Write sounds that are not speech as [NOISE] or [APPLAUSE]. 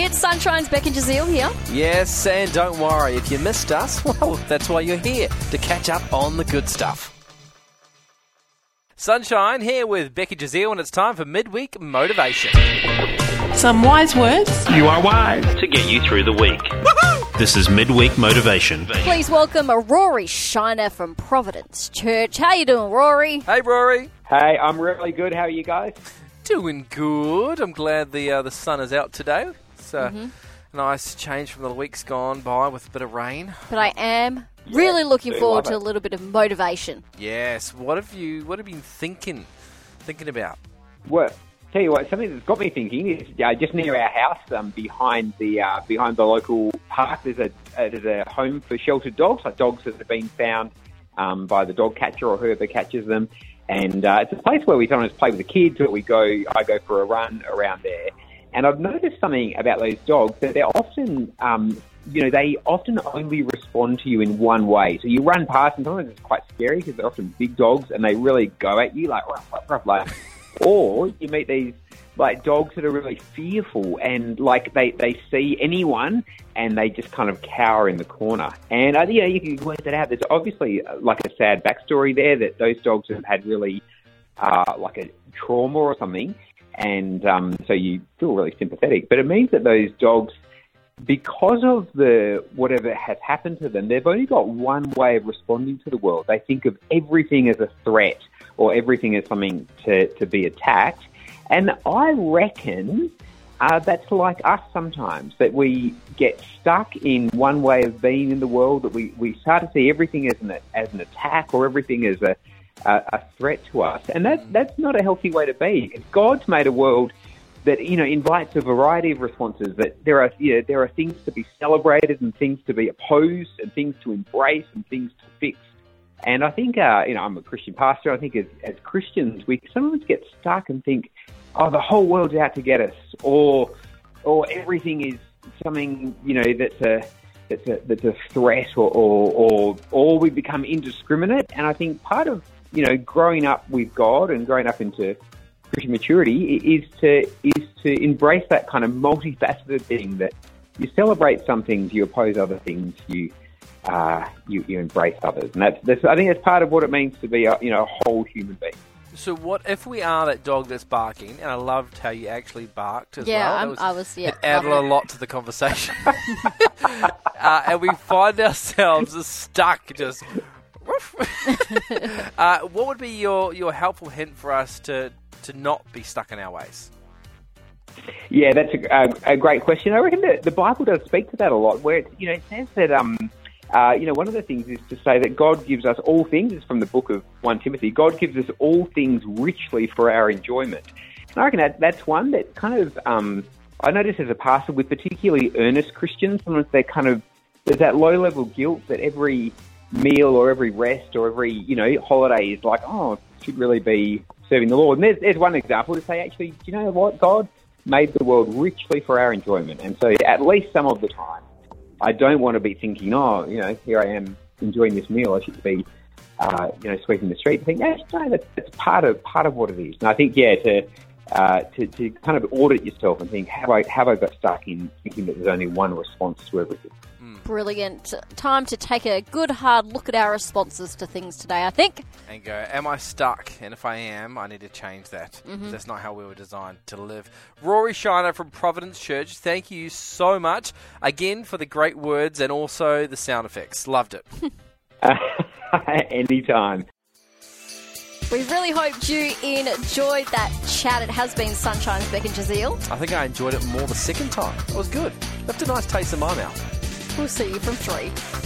It's Sunshine's Becky and Jazeel here. Yes, and don't worry, if you missed us, [LAUGHS] well, that's why you're here, to catch up on the good stuff. Sunshine here with Becky Jazeel, and it's time for midweek motivation. Some wise words. You are wise to get you through the week. This is midweek motivation. Please welcome a Rory Shiner from Providence Church. How you doing, Rory? Hey, Rory. Hey, I'm really good. How are you guys? Doing good. I'm glad the uh, the sun is out today. It's a Mm-hmm. nice change from the weeks gone by with a bit of rain. But I am really looking forward love to a little bit of motivation. Yes. What have you What have you been thinking thinking about? Well, tell you what, something that's got me thinking is uh, just near our house, um, behind the uh, behind the local park, there's a uh, there's a home for sheltered dogs, like dogs that have been found um, by the dog catcher or whoever catches them. And uh, it's a place where we sometimes play with the kids, or we go. I go for a run around there. And I've noticed something about those dogs that they're often, um, you know, they often only respond to you in one way. So you run past, and sometimes it's quite scary because they're often big dogs, and they really go at you like, ruff, ruff, ruff, like. [LAUGHS] Or you meet these like dogs that are really fearful and like they, they see anyone and they just kind of cower in the corner. And uh, you know you can work that out. There's obviously uh, like a sad backstory there that those dogs have had really uh, like a trauma or something, and um, so you feel really sympathetic. But it means that those dogs because of the whatever has happened to them, they've only got one way of responding to the world. They think of everything as a threat or everything as something to, to be attacked. And I reckon uh, that's like us sometimes, that we get stuck in one way of being in the world, that we, we start to see everything as an, as an attack or everything as a, a, a threat to us. And that, that's not a healthy way to be. God's made a world that you know invites a variety of responses. That there are you know, there are things to be celebrated and things to be opposed and things to embrace and things to fix. And I think uh, you know I'm a Christian pastor. I think as, as Christians we sometimes get stuck and think, oh, the whole world's out to get us, or or everything is something you know that's a that's a that's a threat, or or or, or we become indiscriminate. And I think part of you know growing up with God and growing up into Christian maturity is to is to embrace that kind of multifaceted thing that you celebrate some things, you oppose other things, you uh, you, you embrace others, and that's, that's I think that's part of what it means to be a you know a whole human being. So what if we are that dog that's barking? And I loved how you actually barked as Yeah, well. That I'm- was- I was- yeah, it added a lot to the conversation. [LAUGHS] uh, and we find ourselves stuck, just. [LAUGHS] uh, what would be your, your helpful hint for us to to not be stuck in our ways? Yeah, that's a, a, a great question. I reckon the, the Bible does speak to that a lot, where it, you know it says that um, uh, you know one of the things is to say that God gives us all things. It's from the book of one Timothy. God gives us all things richly for our enjoyment. And I reckon that that's one that kind of um, I notice as a pastor with particularly earnest Christians, sometimes they kind of there's that low level guilt that every meal or every rest or every you know holiday is like oh should really be serving the Lord. And there's, there's one example to say actually, do you know what God made the world richly for our enjoyment, and so at least some of the time, I don't want to be thinking oh you know here I am enjoying this meal. I should be uh, you know sweeping the street. I think that's no, that's, that's part of part of what it is. And I think yeah to. Uh, to, to kind of audit yourself and think, have I have I got stuck in thinking that there's only one response to everything? Brilliant. Time to take a good hard look at our responses to things today, I think. And go, am I stuck? And if I am, I need to change that. Mm-hmm. That's not how we were designed to live. Rory Shiner from Providence Church, thank you so much again for the great words and also the sound effects. Loved it. [LAUGHS] [LAUGHS] Anytime. We really hoped you enjoyed that chat. It has been Sunshine's Beck and Jazeel. I think I enjoyed it more the second time. It was good. Left a nice taste in my mouth. We'll see you from three.